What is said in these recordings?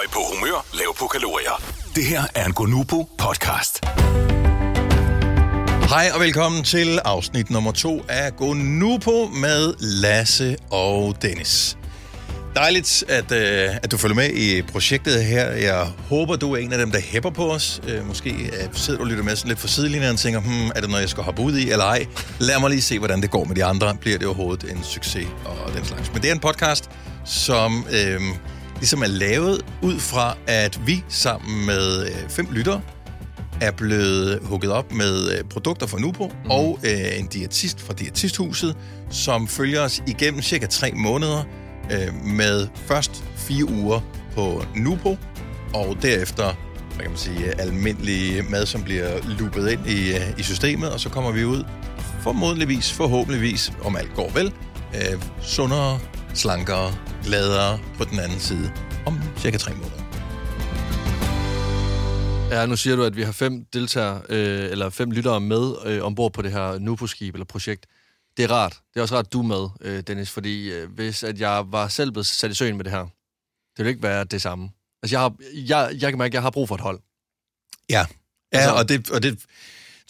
Høj på humør, lav på kalorier. Det her er en Gonubо podcast. Hej og velkommen til afsnit nummer to af Gonupo med Lasse og Dennis. Dejligt, at, øh, at du følger med i projektet her. Jeg håber, du er en af dem, der hæpper på os. Øh, måske øh, sidder du og lytter med sådan lidt for sidelinjen og tænker, hmm, er det noget, jeg skal hoppe ud i, eller ej? Lad mig lige se, hvordan det går med de andre. Bliver det overhovedet en succes og den slags. Men det er en podcast, som øh, ligesom er lavet ud fra, at vi sammen med øh, fem lyttere er blevet hugget op med øh, produkter fra Nupo mm. og øh, en diætist fra Diætisthuset, som følger os igennem cirka tre måneder øh, med først fire uger på Nupo, og derefter hvad kan man sige, almindelig mad, som bliver loopet ind i, øh, i systemet, og så kommer vi ud formodentligvis, forhåbentligvis, om alt går vel, øh, sundere, slankere, gladere på den anden side om cirka tre måneder. Ja, nu siger du, at vi har fem deltagere, øh, eller fem lyttere med øh, ombord på det her Nupo-skib eller projekt. Det er rart. Det er også rart, du er med, øh, Dennis, fordi øh, hvis at jeg var selv blevet sat i søen med det her, det ville ikke være det samme. Altså, jeg, har, jeg, jeg kan mærke, at jeg har brug for et hold. Ja, ja Altså- og, det, og det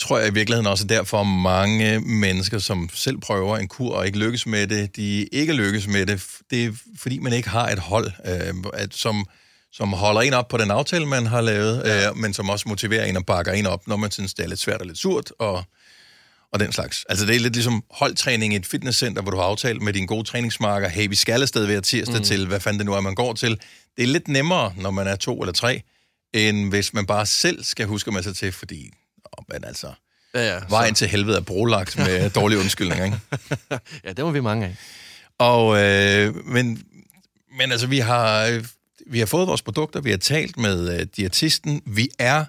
tror jeg i virkeligheden også er derfor mange mennesker, som selv prøver en kur og ikke lykkes med det, de ikke lykkes med det, det er fordi man ikke har et hold, øh, at, som, som holder en op på den aftale, man har lavet, ja. øh, men som også motiverer en og bakker en op, når man synes, det er lidt svært og lidt surt, og, og den slags. Altså det er lidt ligesom holdtræning i et fitnesscenter, hvor du har aftalt med dine gode træningsmarker, hey, vi skal afsted hver tirsdag mm. til, hvad fanden det nu er, man går til. Det er lidt nemmere, når man er to eller tre, end hvis man bare selv skal huske med sig til, fordi, oh, men altså, Ja, ja. vejen til helvede er brolagt med dårlige undskyldninger, ikke? ja, det må vi mange af. Og, øh, men, men altså, vi har, vi har fået vores produkter, vi har talt med øh, diætisten, vi er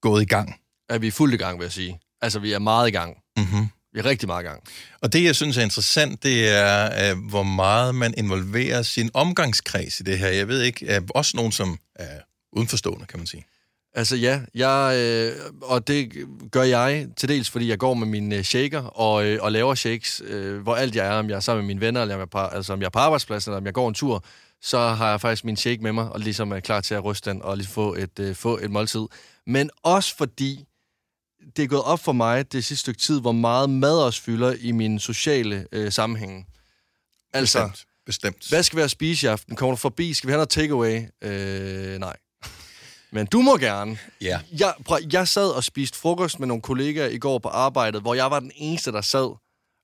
gået i gang. Er vi er fuldt i gang, vil jeg sige. Altså, vi er meget i gang. Mm-hmm. Vi er rigtig meget i gang. Og det, jeg synes er interessant, det er, øh, hvor meget man involverer sin omgangskreds i det her. Jeg ved ikke, øh, også nogen, som er udenforstående, kan man sige. Altså ja, jeg, øh, og det gør jeg til dels, fordi jeg går med min øh, shaker og, øh, og laver shakes, øh, hvor alt jeg er, om jeg er sammen med mine venner, eller om jeg, på, altså, om jeg er på arbejdspladsen, eller om jeg går en tur, så har jeg faktisk min shake med mig, og ligesom er klar til at ryste den, og ligesom få et, øh, få et måltid. Men også fordi, det er gået op for mig det sidste stykke tid, hvor meget mad også fylder i min sociale øh, sammenhæng. Altså, Bestemt. Bestemt. hvad skal vi have at spise i aften? Kommer du forbi? Skal vi have noget takeaway? Øh, nej. Men du må gerne. Ja. Jeg, prøv, jeg sad og spiste frokost med nogle kollegaer i går på arbejdet, hvor jeg var den eneste, der sad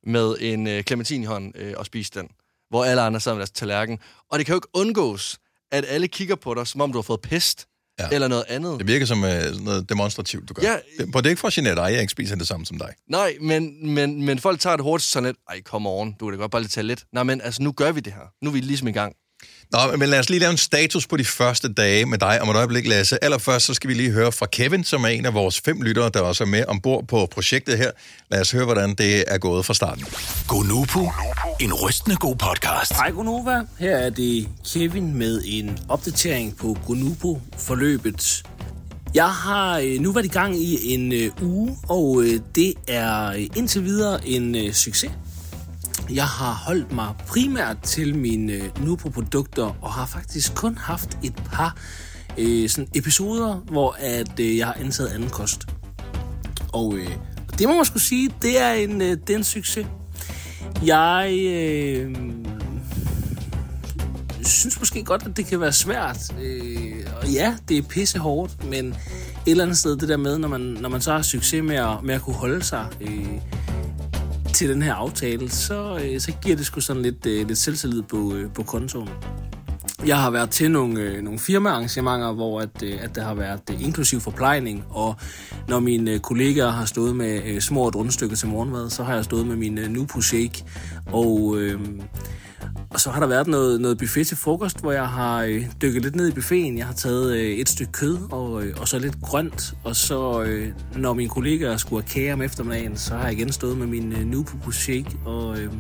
med en øh, clementin i hånden øh, og spiste den. Hvor alle andre sad med deres tallerken. Og det kan jo ikke undgås, at alle kigger på dig, som om du har fået pest. Ja. Eller noget andet. Det virker som øh, sådan noget demonstrativt, du gør. Ja. Det, det er ikke for at genere dig, jeg ikke spiser det samme som dig. Nej, men, men, men folk tager det hurtigt sådan lidt, ej, kom on, du kan da godt bare lige tage lidt. Nej, men altså, nu gør vi det her. Nu er vi ligesom i gang. Nå, men lad os lige lave en status på de første dage med dig om et øjeblik, Lasse. Allerførst så skal vi lige høre fra Kevin, som er en af vores fem lyttere, der også er med ombord på projektet her. Lad os høre, hvordan det er gået fra starten. Gonubо, en rystende god podcast. Hej Gonova, her er det Kevin med en opdatering på Gonubo-forløbet. Jeg har øh, nu været i gang i en øh, uge, og øh, det er indtil videre en succes. Jeg har holdt mig primært til mine øh, Nupo-produkter, og har faktisk kun haft et par øh, sådan episoder, hvor at, øh, jeg har antaget anden kost. Og øh, det må man skulle sige, det er en, øh, det er en succes. Jeg øh, synes måske godt, at det kan være svært. Øh, og ja, det er pisse hårdt, men et eller andet sted, det der med, når man, når man så har succes med at, med at kunne holde sig øh, til den her aftale, så, øh, så giver det sgu sådan lidt, øh, lidt selvtillid på, øh, på kontoen. Jeg har været til nogle, øh, nogle firmaarrangementer, hvor at, øh, at der har været øh, inklusiv forplejning, og når mine øh, kollegaer har stået med øh, små og rundstykker til morgenmad, så har jeg stået med min øh, Nupo Shake, og, øh, og så har der været noget, noget buffet til frokost, hvor jeg har øh, dykket lidt ned i buffeten. Jeg har taget øh, et stykke kød og, øh, og så lidt grønt, og så øh, når mine kollegaer skulle have kage om eftermiddagen, så har jeg igen stået med min øh, Nupupu Shake, og, øh,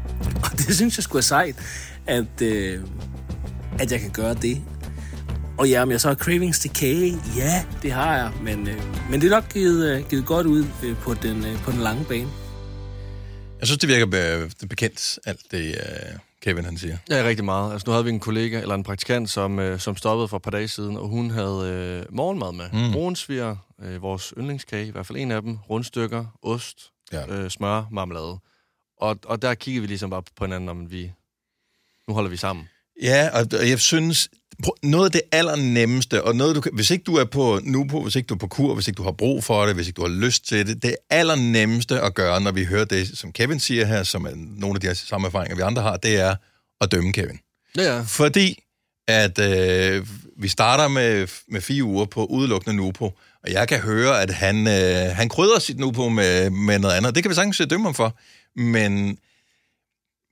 og det synes jeg skulle er sejt, at... Øh, at jeg kan gøre det. Og ja, om jeg så har cravings til kage, ja, det har jeg, men, øh, men det er nok givet, øh, givet godt ud øh, på, den, øh, på den lange bane. Jeg synes, det virker øh, be- bekendt, alt det, øh, Kevin han siger. Ja, rigtig meget. Altså, nu havde vi en kollega, eller en praktikant, som, øh, som stoppede for et par dage siden, og hun havde øh, morgenmad med. Mm. Brunsviger, øh, vores yndlingskage, i hvert fald en af dem, rundstykker, ost, Ja. øh, smør, marmelade. Og, og der kiggede vi ligesom bare på hinanden, om vi... Nu holder vi sammen. Ja, og jeg synes, noget af det allernemmeste, og noget, du kan, hvis ikke du er på nu på, hvis ikke du er på kur, hvis ikke du har brug for det, hvis ikke du har lyst til det, det allernemmeste at gøre, når vi hører det, som Kevin siger her, som er nogle af de her samme erfaringer, vi andre har, det er at dømme Kevin. Ja, ja. Fordi at øh, vi starter med, med fire uger på udelukkende Nupo, og jeg kan høre, at han, øh, han krydder sit Nupo med, med noget andet. Det kan vi sagtens dømme ham for, men,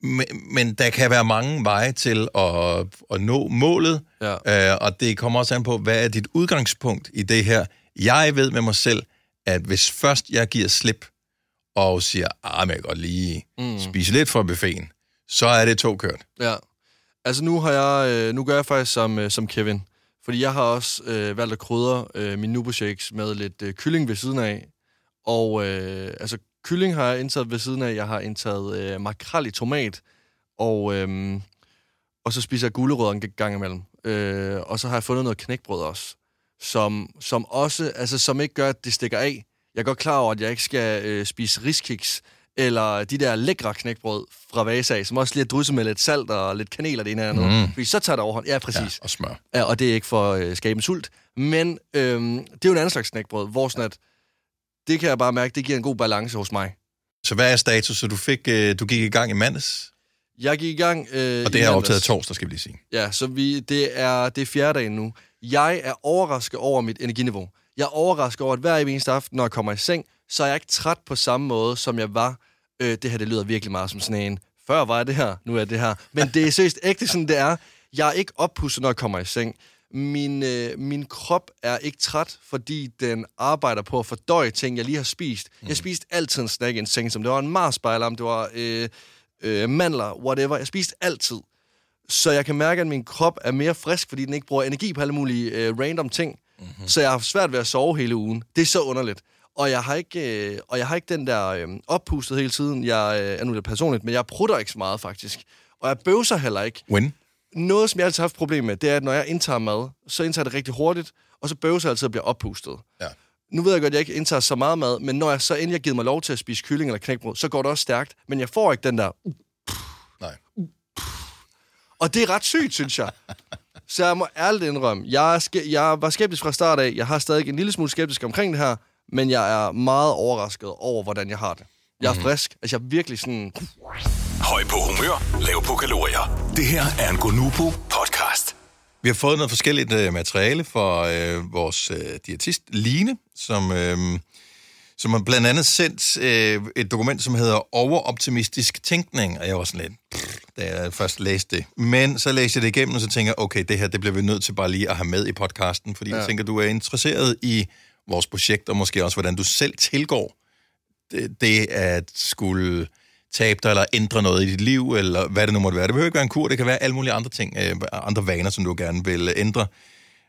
men, men der kan være mange veje til at, at nå målet, Ja. øh, og det kommer også an på, hvad er dit udgangspunkt i det her. Jeg ved med mig selv, at hvis først jeg giver slip og siger, ah, jeg kan godt lige mm. spise lidt fra buffeten, så er det to kørt. Ja. Altså nu har jeg, øh, nu gør jeg faktisk som, øh, som Kevin. Fordi jeg har også øh, valgt at krydre øh, mine Nubo Shakes med lidt øh, kylling ved siden af. Og øh, altså kylling har jeg indtaget ved siden af. Jeg har indtaget øh, makrel i tomat. Og, øh, og så spiser jeg gulerødder en gang imellem. Øh, og så har jeg fundet noget knækbrød også. Som, som også, altså som ikke gør, at det stikker af. Jeg er godt klar over, at jeg ikke skal øh, spise riskiks, eller de der lækre knækbrød fra Vasa, som også lige er drysset med lidt salt og lidt kanel og det ene eller andet. Mm. Fordi så tager det overhånd. Ja, præcis. Ja, og smør. Ja, og det er ikke for øh, skabe en sult. Men øhm, det er jo en anden slags knækbrød, hvor sådan at, det kan jeg bare mærke, det giver en god balance hos mig. Så hvad er status? Så du, fik, øh, du gik i gang i mandags, Jeg gik i gang... Øh, og det er optaget torsdag, skal vi lige sige. Ja, så vi, det, er, det er fjerde dagen nu. Jeg er overrasket over mit energiniveau. Jeg er overrasket over, at hver eneste aften, når jeg kommer i seng, så er jeg ikke træt på samme måde, som jeg var. Øh, det her, det lyder virkelig meget som sådan en... Før var jeg det her, nu er jeg det her. Men det er seriøst ægte, sådan det er. Jeg er ikke oppustet, når jeg kommer i seng. Min, øh, min krop er ikke træt, fordi den arbejder på at fordøje ting, jeg lige har spist. Jeg spiste altid en snack i en seng, som det var en Mars-spejler, om det var øh, øh, mandler, whatever. Jeg spiste altid. Så jeg kan mærke, at min krop er mere frisk, fordi den ikke bruger energi på alle mulige øh, random ting. Mm-hmm. Så jeg har haft svært ved at sove hele ugen. Det er så underligt. Og jeg har ikke, øh, og jeg har ikke den der øh, oppustet hele tiden. Jeg øh, er nu lidt personligt, men jeg prutter ikke så meget faktisk. Og jeg bøvser heller ikke. Win. Noget, som jeg altid har haft problem med, det er, at når jeg indtager mad, så indtager jeg det rigtig hurtigt, og så bøvser jeg altid og bliver oppustet. Ja. Nu ved jeg godt, at jeg ikke indtager så meget mad, men når jeg så endelig har givet mig lov til at spise kylling eller knækbrød, så går det også stærkt. Men jeg får ikke den der Nej. og det er ret sygt, synes jeg. Så jeg må ærligt indrømme, jeg, ske- jeg var skeptisk fra start af. Jeg har stadig en lille smule skeptisk omkring det her, men jeg er meget overrasket over, hvordan jeg har det. Jeg er Mhm. frisk. Altså, jeg er virkelig sådan... Høj på humør, lav på kalorier. Det her er en Gonubro podcast. Vi har fået noget forskelligt øh, materiale fra øh, vores øh, diætist Line, som, øh, som har blandt andet sendt øh, et dokument, som hedder Overoptimistisk tænkning. Og jeg var sådan lidt, pff, da jeg først læste det. Men så læste jeg det igennem, og så tænker jeg, okay, det her det bliver vi nødt til bare lige at have med i podcasten, fordi ja. jeg tænker, du er interesseret i vores projekt, og måske også, hvordan du selv tilgår det, det at skulle tabe dig, eller ændre noget i dit liv, eller hvad det nu måtte være. Det behøver ikke være en kur, det kan være alle mulige andre ting, øh, andre vaner, som du gerne vil ændre.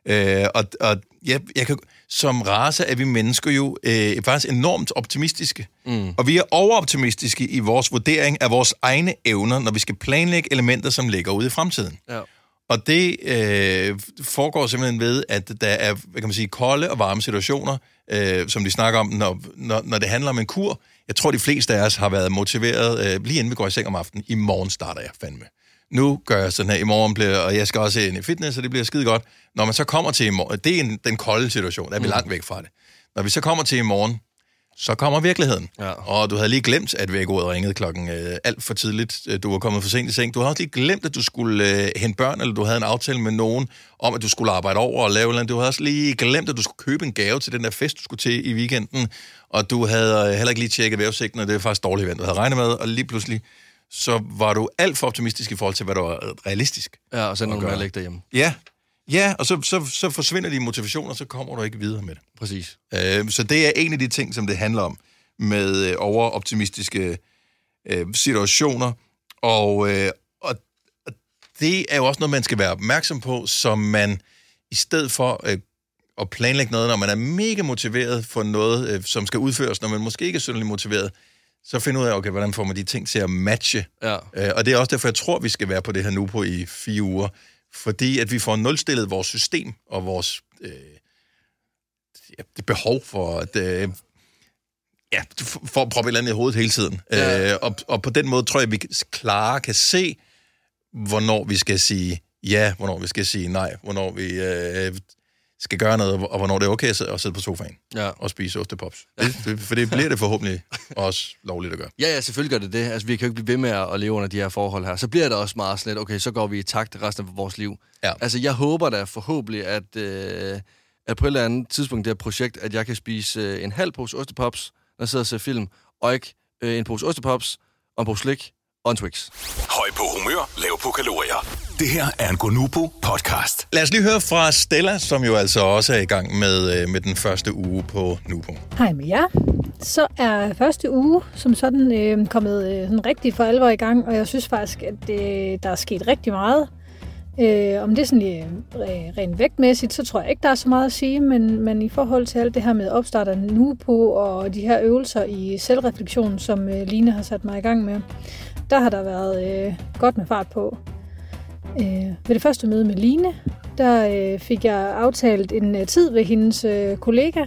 Øh, og og ja, jeg kan, som race er vi mennesker jo øh, faktisk enormt optimistiske. Mm. Og vi er overoptimistiske i vores vurdering af vores egne evner, når vi skal planlægge elementer, som ligger ude i fremtiden. Ja. Og det øh, foregår simpelthen ved, at der er hvad kan man sige, kolde og varme situationer, øh, som de snakker om, når, når, når det handler om en kur. Jeg tror, de fleste af os har været motiveret, øh, lige inden vi går i seng om aftenen. I morgen starter jeg fandme. Nu gør jeg sådan her, i morgen bliver, og jeg skal også ind i fitness, og det bliver skide godt. Når man så kommer til i morgen, det er en, den kolde situation, der er vi langt væk fra det. Når vi så kommer til i morgen, så kommer virkeligheden. Ja. Og du havde lige glemt, at vækkeordet ringede klokken øh, alt for tidligt. Øh, Du var kommet for sent i seng. Du havde også lige glemt, at du skulle øh, hente børn, eller du havde en aftale med nogen om, at du skulle arbejde over og lave noget. Du havde også lige glemt, at du skulle købe en gave til den der fest, du skulle til i weekenden. Og du havde øh, heller ikke lige tjekket vejrudsigten, og det er faktisk dårligt vejr, du havde regnet med. Og lige pludselig, så var du alt for optimistisk i forhold til, hvad der var realistisk. Ja, og så gøre. med at lægge derhjemme. Ja, ja og så, så, så forsvinder din motivation, og så kommer du ikke videre med det. Præcis. Øh, så det er en af de ting, som det handler om med øh, overoptimistiske øh, situationer. Og, øh, og, og det er jo også noget, man skal være opmærksom på, som man i stedet for øh, at planlægge noget, når man er mega motiveret for noget, øh, som skal udføres, når man måske ikke er synderligt motiveret, så finde ud af, okay, hvordan får man de ting til at matche. Ja. Øh, og det er også derfor, jeg tror, vi skal være på det her nu på i fire uger. Fordi at vi får nulstillet vores system og vores øh, ja, det behov for at... Øh, ja, for at proppe et eller andet i hovedet hele tiden. Ja. Øh, og, og på den måde tror jeg, at vi klare kan se, hvornår vi skal sige ja, hvornår vi skal sige nej, hvornår vi øh, skal gøre noget, og hvornår det er okay at sidde- på sofaen Ja. og spise ostepops. Det, det, for det bliver det forhåbentlig også lovligt at gøre. Ja, ja, selvfølgelig gør det det. Altså, vi kan jo ikke blive ved med at leve under de her forhold her. Så bliver det også meget sådan lidt, okay, så går vi i takt resten af vores liv. Ja. Altså, jeg håber da forhåbentlig, at, øh, at på et eller andet tidspunkt det her projekt, at jeg kan spise øh, en halv pose ostepops, når jeg sidder og ser film, og ikke øh, en pose ostepops, og en pose slik og en Twix. Høj på humør, lav på kalorier. Det her er en Gonubо podcast. Lad os lige høre fra Stella, som jo altså også er i gang med, øh, med den første uge på Nupo. Hej med jer. Så er første uge som sådan øh, kommet øh, sådan rigtig for alvor i gang, og jeg synes faktisk, at øh, der er sket rigtig meget. Øh, om det er sådan øh, rent vægtmæssigt, så tror jeg ikke, der er så meget at sige, men, men i forhold til alt det her med opstarter nu på, og de her øvelser i selvreflektion, som øh, Line har sat mig i gang med, der har der været øh, godt med fart på. Øh, ved det første møde med Line, der øh, fik jeg aftalt en øh, tid ved hendes øh, kollega,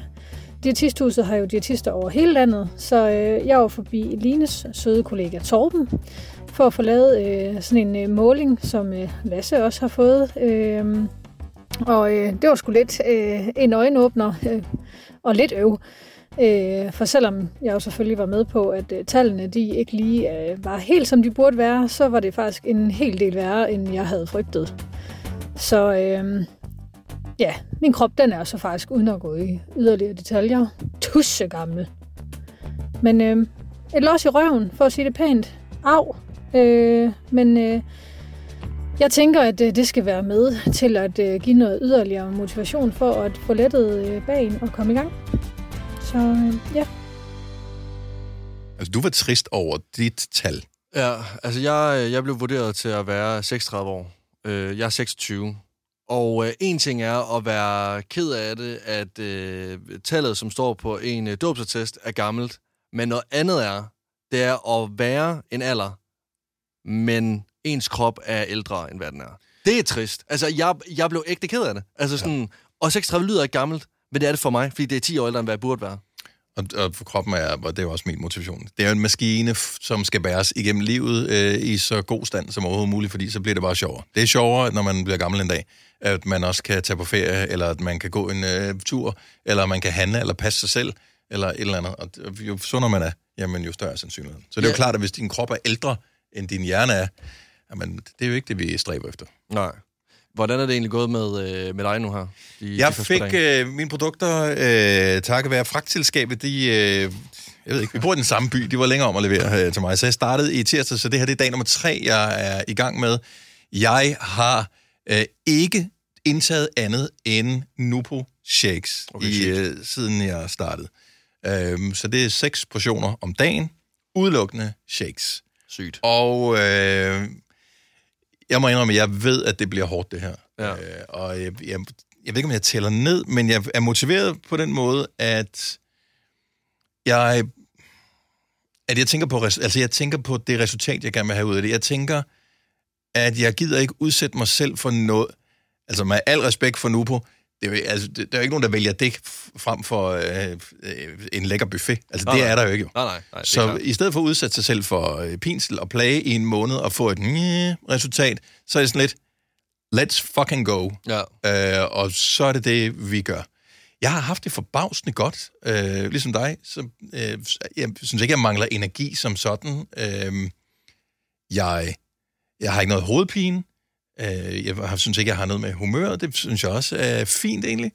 Diætisthuset har jo diætister over hele landet, så øh, jeg var forbi Lines søde kollega Torben for at få lavet øh, sådan en øh, måling, som øh, Lasse også har fået. Øh, og øh, det var sgu lidt øh, en øjenåbner øh, og lidt øv. Øh, for selvom jeg jo selvfølgelig var med på, at øh, tallene de ikke lige øh, var helt som de burde være, så var det faktisk en hel del værre, end jeg havde frygtet. Så øh, ja, min krop den er så faktisk, uden at gå i yderligere detaljer, tusse gammel. Men øh, et los i røven, for at sige det pænt. Au. Øh, men øh, jeg tænker, at øh, det skal være med til at øh, give noget yderligere motivation for at få lettet øh, bagen og komme i gang. Så øh, ja, Altså, du var trist over dit tal. Ja, altså jeg, jeg blev vurderet til at være 36 år. Øh, jeg er 26. Og øh, en ting er at være ked af det, at øh, tallet, som står på en øh, dåbsattest, er gammelt. Men noget andet er, det er at være en alder, men ens krop er ældre, end hvad den er. Det er trist. Altså, jeg, jeg blev ægte ked af det. Altså sådan, ja. Og 36 lyder ikke gammelt, men det er det for mig, fordi det er 10 år ældre, end hvad jeg burde være. Og, og for kroppen er, og det er jo også min motivation. Det er jo en maskine, som skal bæres igennem livet øh, i så god stand som overhovedet muligt, fordi så bliver det bare sjovere. Det er sjovere, når man bliver gammel en dag, at man også kan tage på ferie, eller at man kan gå en øh, tur, eller man kan handle, eller passe sig selv, eller et eller andet. Og jo sundere man er, jamen jo større er sandsynligheden. Så det er jo Ja. klart, at hvis din krop er ældre, end din hjerne er, jamen, det er jo ikke det, vi stræber efter. Nej. Hvordan er det egentlig gået med, øh, med dig nu her? De, Jeg de fik øh, mine produkter, øh, takket være fragtselskabet, de, øh, jeg ved ikke, vi bor i den samme by, de var længere om at levere øh, til mig, så jeg startede i tirsdag, så det her det er dag nummer tre, jeg er i gang med. Jeg har øh, ikke indtaget andet end Nupo Shakes, Okay, i, øh, siden jeg startede. Øh, så det er seks portioner om dagen, udelukkende shakes. Sygt. Og øh, jeg må indrømme, at jeg ved, at det bliver hårdt, det her. Ja. Øh, og jeg, jeg, jeg ved ikke, om jeg tæller ned, men jeg er motiveret på den måde, at jeg, at jeg tænker på, altså jeg tænker på det resultat, jeg gerne vil have ud af det. Jeg tænker, at jeg gider ikke udsætte mig selv for noget, altså med al respekt for Nupo, det er, jo, altså, det, der er jo ikke nogen, der vælger det frem for øh, øh, en lækker buffet. Altså, Nej, det er der jo ikke jo. Nej, nej, nej. Så klart. i stedet for at udsætte sig selv for øh, pinsel og plage i en måned og få et nye resultat, så er det sådan lidt, let's fucking go. Ja. Øh, og så er det det, vi gør. Jeg har haft det forbavsende godt, øh, ligesom dig. Så, øh, jeg synes ikke, jeg mangler energi som sådan. Øh, jeg, jeg har ikke noget hovedpine. Øh, jeg har, synes ikke, jeg har noget med humør. Det synes jeg også er fint egentlig.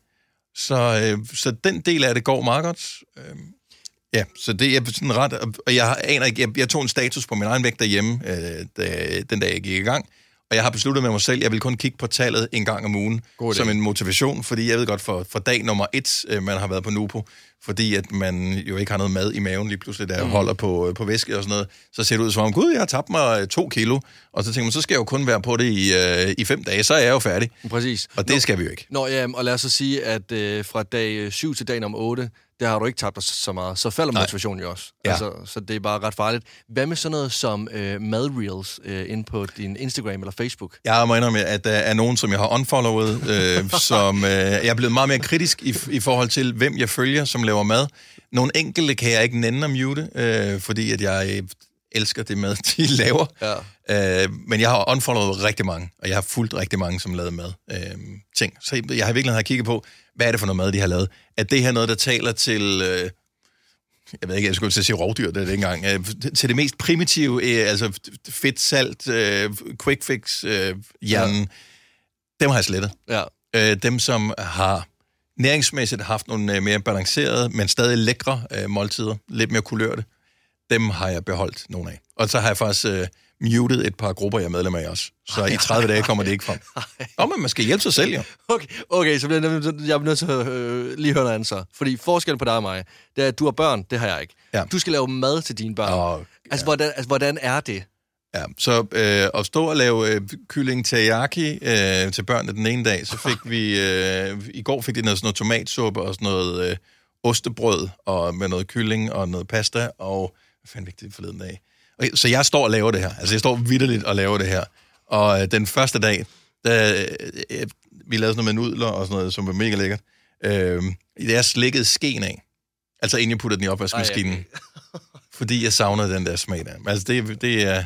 Så, øh, så den del af det går meget godt. Øh, ja, så det er sådan ret... Og jeg aner ikke... Jeg, jeg tog en status på min egen vægt derhjemme, øh, da, den dag jeg gik i gang. Og jeg har besluttet med mig selv, at jeg vil kun kigge på tallet en gang om ugen God idé. som en motivation, fordi jeg ved godt, for, for dag nummer et, øh, man har været på Nupo, fordi at man jo ikke har noget mad i maven lige pludselig, der mm. holder på, øh, på væske og sådan noget, så ser det ud som om, gud, jeg har tabt mig øh, to kilo, og så tænker man, så skal jeg jo kun være på det i, øh, i fem dage, så er jeg jo færdig. Præcis. Og det skal vi jo ikke. Nå, ja, og lad os så sige, at øh, fra dag 7 til dag nummer 8, der har du ikke tabt så meget. Så falder Nej. motivationen jo også. Ja. Altså, så det er bare ret farligt. Hvad med sådan noget som øh, madreels øh, inde på din Instagram eller Facebook? Jeg må indrømme, at der er nogen, som jeg har unfollowet, øh, som øh, jeg er blevet meget mere kritisk i, i forhold til, hvem jeg følger, som laver mad. Nogle enkelte kan jeg ikke nænde at mute, øh, fordi at jeg elsker det mad, de laver. Ja. Øh, men jeg har unfollowet rigtig mange, og jeg har fulgt rigtig mange, som lavede mad øh, ting. Så jeg har virkelig har kigget på, hvad er det for noget mad, de har lavet. Er det her noget, der taler til... Øh, jeg ved ikke, jeg skulle til at sige rovdyr, det er det engang. Øh, til det mest primitive, øh, altså fedt, salt, øh, quick fix, øh, hjernen, ja. dem har jeg slettet. Ja. Øh, dem, som har næringsmæssigt haft nogle øh, mere balancerede, men stadig lækre øh, måltider, lidt mere kulørte, dem har jeg beholdt nogle af. Og så har jeg faktisk øh, muted et par grupper, jeg er medlem af også. Så i 30 dage kommer det ikke frem. Nå, men man skal hjælpe sig selv, jo. Okay, okay så bliver jeg, nødt- jeg er nødt til at øh, lige høre noget andet så. Fordi forskellen på dig og mig, det er, at du har børn, det har jeg ikke. Ja. Du skal lave mad til dine børn. Og, Altså, hvordan, altså, hvordan er det? ja, så øh, at stå og lave øh, kylling teriyaki øh, til børnene den ene dag, så fik vi, øh, i går fik de noget, sådan noget tomatsuppe og sådan noget øh, ostebrød og med noget kylling og noget pasta, og hvad fanden det forleden dag? Okay, så jeg står og laver det her. Altså, jeg står vidderligt og laver det her. Og øh, den første dag, da, øh, vi lavede sådan noget med nudler og sådan noget, som var mega lækkert. Øh, jeg slikkede skeen af. Altså, inden jeg puttede den i opvaskemaskinen. Ej, fordi jeg savnede den der smag der. Altså, det, det er...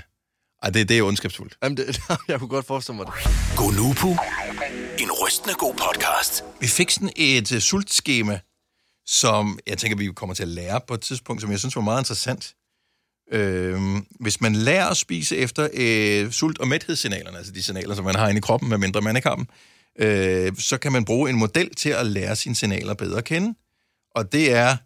Ej, det, det er ondskabsfuldt. Jamen, det, jeg kunne godt forestille mig det. Gonoko. En rystende god podcast. Vi fik sådan et uh, sultskema, som jeg tænker, vi kommer til at lære på et tidspunkt, som jeg synes var meget interessant. Øhm, hvis man lærer at spise efter øh, sult- og mæthedssignalerne, altså de signaler, som man har inde i kroppen, medmindre man ikke har dem, øh, så kan man bruge en model til at lære sine signaler bedre at kende. Og det er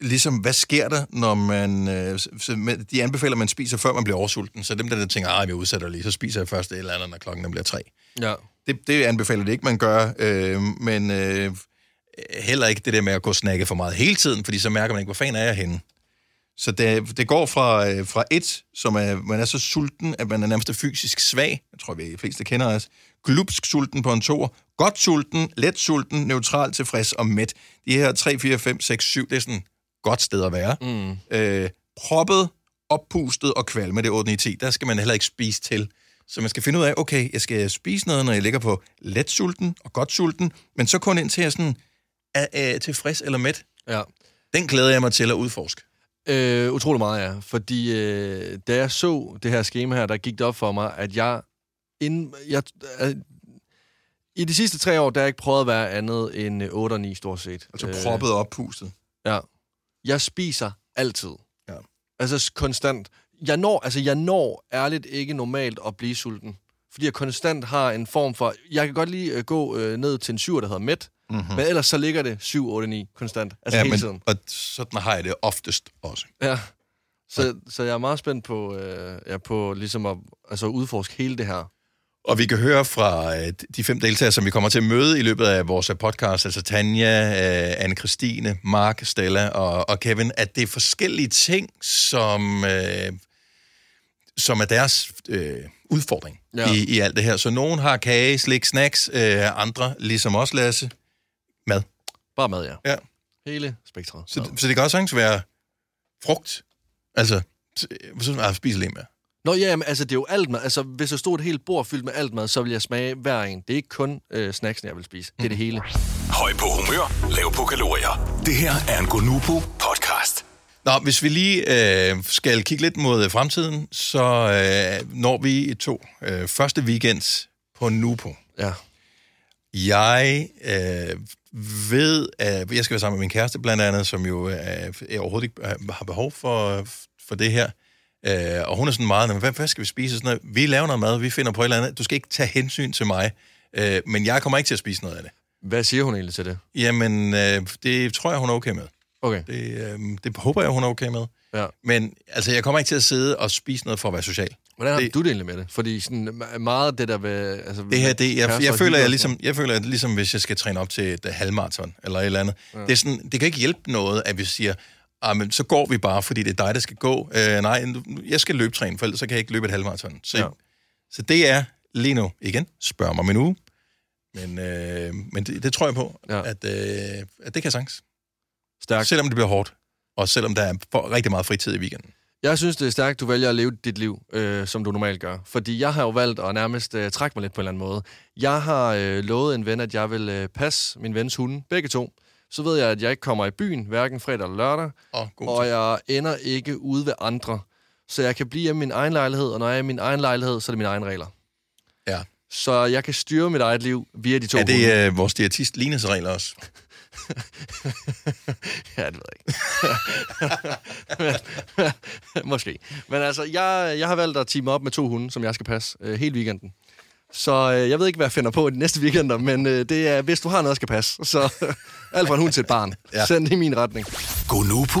ligesom, hvad sker der, når man... Øh, så de anbefaler, at man spiser, før man bliver oversulten. Så dem, der tænker, at jeg udsætter lige, så spiser jeg først et eller andet, når klokken bliver tre. Ja. Det, det anbefaler det ikke, man gør, øh, men øh, heller ikke det der med at gå og snakke for meget hele tiden, fordi så mærker man ikke, hvor fanden er jeg henne. Så det, det går fra, øh, fra et, som er, man er så sulten, at man er nærmest fysisk svag, jeg tror, vi de fleste kender os, glupsk sulten på en toer, godt sulten, let sulten, neutral, tilfreds og mæt. De her 3, 4, 5, 6, 7, det er sådan godt sted at være. Mm. Øh, proppet, oppustet og kvalme, det er 8, 9, 10. Der skal man heller ikke spise til. Så man skal finde ud af, okay, jeg skal spise noget, når jeg ligger på let sulten og godt sulten, men så kun indtil jeg sådan er, er tilfreds eller mæt. Ja. Den glæder jeg mig til at udforske. Øh, utrolig meget, ja. Fordi øh, da jeg så det her schema her, der gik det op for mig, at jeg... Inden, jeg øh, I de sidste tre år, der har jeg ikke prøvet at være andet end øh, 8 og 9 stort set. Altså proppet og oppustet. Ja. Jeg spiser altid. Ja. Altså konstant. Jeg når, altså, jeg når ærligt ikke normalt at blive sulten. Fordi jeg konstant har en form for... Jeg kan godt lige gå uh, ned til en 7, der hedder mæt. Mm-hmm. Men ellers så ligger det 7, 8, 9 konstant. Altså Ja, hele men, tiden. og sådan har jeg det oftest også. Ja. Så, så jeg er meget spændt på, øh, ja, på ligesom at altså, udforske hele det her. Og vi kan høre fra øh, de fem deltagere, som vi kommer til at møde i løbet af vores podcast, altså Tanja, øh, Anne-Christine, Mark, Stella og, og Kevin, at det er forskellige ting, som, øh, som er deres øh, udfordring ja. i, i alt det her. Så nogen har kage, slik, snacks, øh, andre, ligesom os, Lasse, mad. Bare mad, ja. Ja. Hele spektret. Så, så det kan også sagtens være frugt. Altså, så, så jeg spiser lige med. Nå ja, men altså det er jo alt mad. Altså hvis der stod et helt bord fyldt med alt mad, så vil jeg smage hver en. Det er ikke kun øh, snacksen, jeg vil spise. Det er det hele. Høj på humør, lav på kalorier. Det her er en Gonoko podcast. Nå, hvis vi lige øh, skal kigge lidt mod øh, fremtiden, så øh, når vi to øh, første weekends på Nupo. Ja. Jeg øh, ved, at jeg skal være sammen med min kæreste blandt andet, som jo øh, er overhovedet ikke øh, har behov for, for det her. Øh, og hun er sådan meget, "Nå, men hvad, hvad skal vi spise? Sådan noget. Vi laver noget mad, vi finder på et eller andet. Du skal ikke tage hensyn til mig, øh, men jeg kommer ikke til at spise noget af det. Hvad siger hun egentlig til det? Jamen, øh, det tror jeg, hun er okay med. Okay. Det, øh, det håber jeg, hun er okay med. Ja. Men altså, jeg kommer ikke til at sidde og spise noget for at være social. Hvordan har Det- du det egentlig med det? Fordi sådan, me- meget det der ved... Altså, Det her, det, jeg, jeg, og føler, jeg, ligesom, jeg føler, at ligesom hvis jeg skal træne op til et uh, halvmarathon eller et eller andet, ja. det, er sådan, det kan ikke hjælpe noget, at vi siger, ah, men så går vi bare, fordi det er dig, der skal gå. Uh, nej, jeg skal løbetræne, for ellers så kan jeg ikke løbe et halvmarathon. Så, Ja. så det er lige nu, igen, spørg mig om en uge, men, øh, men det, det tror jeg på, Ja. at, øh, at det kan jeg sagtens. Stærkt. selvom det bliver hårdt, og selvom der er rigtig meget fritid i weekenden. Jeg synes, det er stærkt, du vælger at leve dit liv, øh, som du normalt gør. Fordi jeg har jo valgt at nærmest øh, trække mig lidt på en eller anden måde. Jeg har øh, lovet en ven, at jeg vil øh, passe min vens hunde, begge to. Så ved jeg, at jeg ikke kommer i byen, hverken fredag eller lørdag. Åh, god og jeg ender ikke ude ved andre. Så jeg kan blive hjemme i min egen lejlighed, og når jeg er i min egen lejlighed, så er det mine egne regler. Ja. Så jeg kan styre mit eget liv via de to Er hunde. det øh, vores diætist Lines regler også? Ja, det ved jeg ikke. Måske. Men altså, jeg, jeg har valgt at teame op med to hunde, som jeg skal passe øh, hele weekenden. Så øh, jeg ved ikke, hvad jeg finder på i de næste weekender, men øh, det er, hvis du har noget, der skal passe, så alt fra en hund til et barn. Ja. Send det i min retning. Gonoko,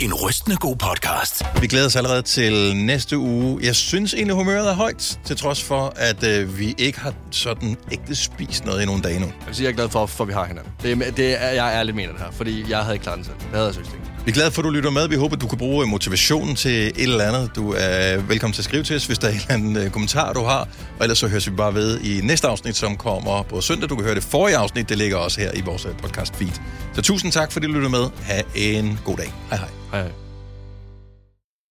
en rystende god podcast. Vi glæder os allerede til næste uge. Jeg synes egentlig, humøret er højt, til trods for, at øh, vi ikke har sådan ægte spist noget i nogle dage nu. Jeg vil sige, jeg er glad for, for at vi har hinanden. Det, er- det er, jeg er ærligt mener det her, fordi jeg havde ikke klaret det selv. Det havde jeg synes ikke. Vi er glade for, at du lytter med. Vi håber, du kan bruge motivationen til et eller andet. Du er velkommen til at skrive til os, hvis der er en eller anden øh, kommentar, du har. Og ellers så høres vi bare ved i næste afsnit, som kommer på søndag. Du kan høre det forrige afsnit. Det ligger også her i vores øh, podcast feed. Så tusind tak, fordi du lytter med. Ha' en god dag. Hej hej. Hej, hej.